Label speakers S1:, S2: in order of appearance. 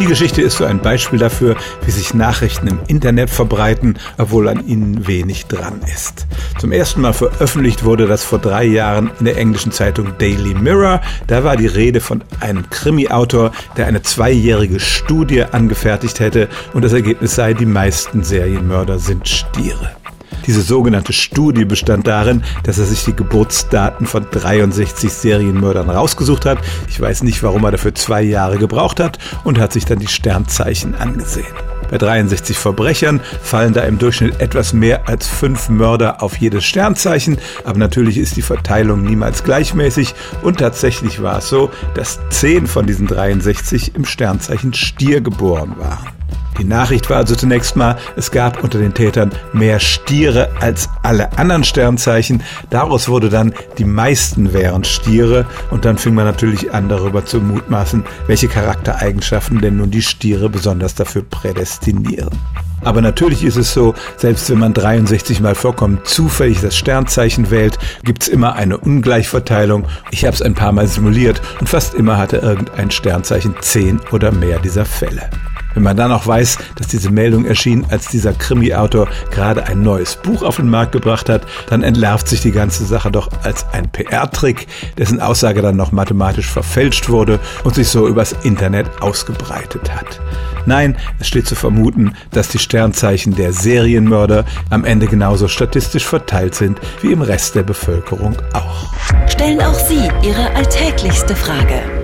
S1: Die Geschichte ist so ein Beispiel dafür, wie sich Nachrichten im Internet verbreiten, obwohl an ihnen wenig dran ist. Zum ersten Mal veröffentlicht wurde das vor drei Jahren in der englischen Zeitung Daily Mirror. Da war die Rede von einem Krimi-Autor, der eine zweijährige Studie angefertigt hätte und das Ergebnis sei, die meisten Serienmörder sind Stiere. Diese sogenannte Studie bestand darin, dass er sich die Geburtsdaten von 63 Serienmördern rausgesucht hat. Ich weiß nicht, warum er dafür zwei Jahre gebraucht hat und hat sich dann die Sternzeichen angesehen. Bei 63 Verbrechern fallen da im Durchschnitt etwas mehr als fünf Mörder auf jedes Sternzeichen, aber natürlich ist die Verteilung niemals gleichmäßig und tatsächlich war es so, dass zehn von diesen 63 im Sternzeichen Stier geboren waren. Die Nachricht war also zunächst mal, es gab unter den Tätern mehr Stiere als alle anderen Sternzeichen. Daraus wurde dann, die meisten wären Stiere und dann fing man natürlich an darüber zu mutmaßen, welche Charaktereigenschaften denn nun die Stiere besonders dafür prädestinieren. Aber natürlich ist es so, selbst wenn man 63 mal vollkommen zufällig das Sternzeichen wählt, gibt's immer eine Ungleichverteilung. Ich habe es ein paar Mal simuliert und fast immer hatte irgendein Sternzeichen 10 oder mehr dieser Fälle. Wenn man dann auch weiß, dass diese Meldung erschien, als dieser Krimi-Autor gerade ein neues Buch auf den Markt gebracht hat, dann entlarvt sich die ganze Sache doch als ein PR-Trick, dessen Aussage dann noch mathematisch verfälscht wurde und sich so übers Internet ausgebreitet hat. Nein, es steht zu vermuten, dass die Sternzeichen der Serienmörder am Ende genauso statistisch verteilt sind wie im Rest der Bevölkerung auch.
S2: Stellen auch Sie Ihre alltäglichste Frage